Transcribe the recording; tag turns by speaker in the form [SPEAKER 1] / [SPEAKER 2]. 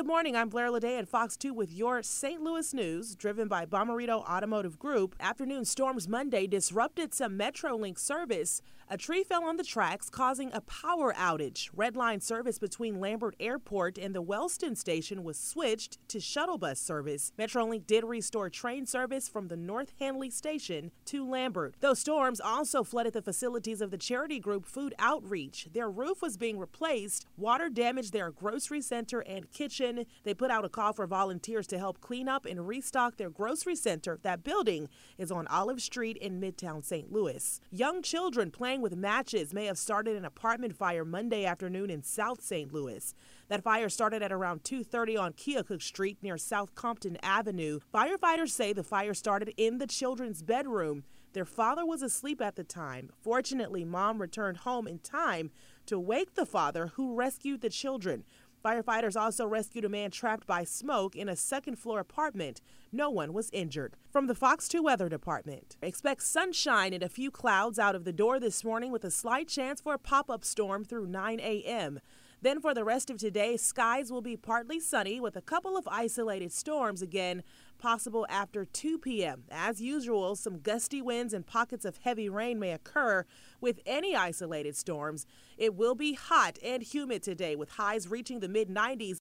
[SPEAKER 1] Good morning. I'm Blair Lede at Fox 2 with your St. Louis news, driven by Bommarito Automotive Group. Afternoon storms Monday disrupted some Metrolink service. A tree fell on the tracks, causing a power outage. Red line service between Lambert Airport and the Wellston station was switched to shuttle bus service. Metrolink did restore train service from the North Hanley station to Lambert. Those storms also flooded the facilities of the charity group Food Outreach. Their roof was being replaced. Water damaged their grocery center and kitchen. They put out a call for volunteers to help clean up and restock their grocery center. That building is on Olive Street in Midtown St. Louis. Young children playing with matches may have started an apartment fire Monday afternoon in South St. Louis. That fire started at around 2:30 on Keokuk Street near South Compton Avenue. Firefighters say the fire started in the children's bedroom. Their father was asleep at the time. Fortunately, mom returned home in time to wake the father who rescued the children. Firefighters also rescued a man trapped by smoke in a second floor apartment. No one was injured. From the Fox 2 Weather Department, expect sunshine and a few clouds out of the door this morning with a slight chance for a pop up storm through 9 a.m. Then for the rest of today, skies will be partly sunny with a couple of isolated storms again possible after 2 p.m. As usual, some gusty winds and pockets of heavy rain may occur with any isolated storms. It will be hot and humid today with highs reaching the mid 90s.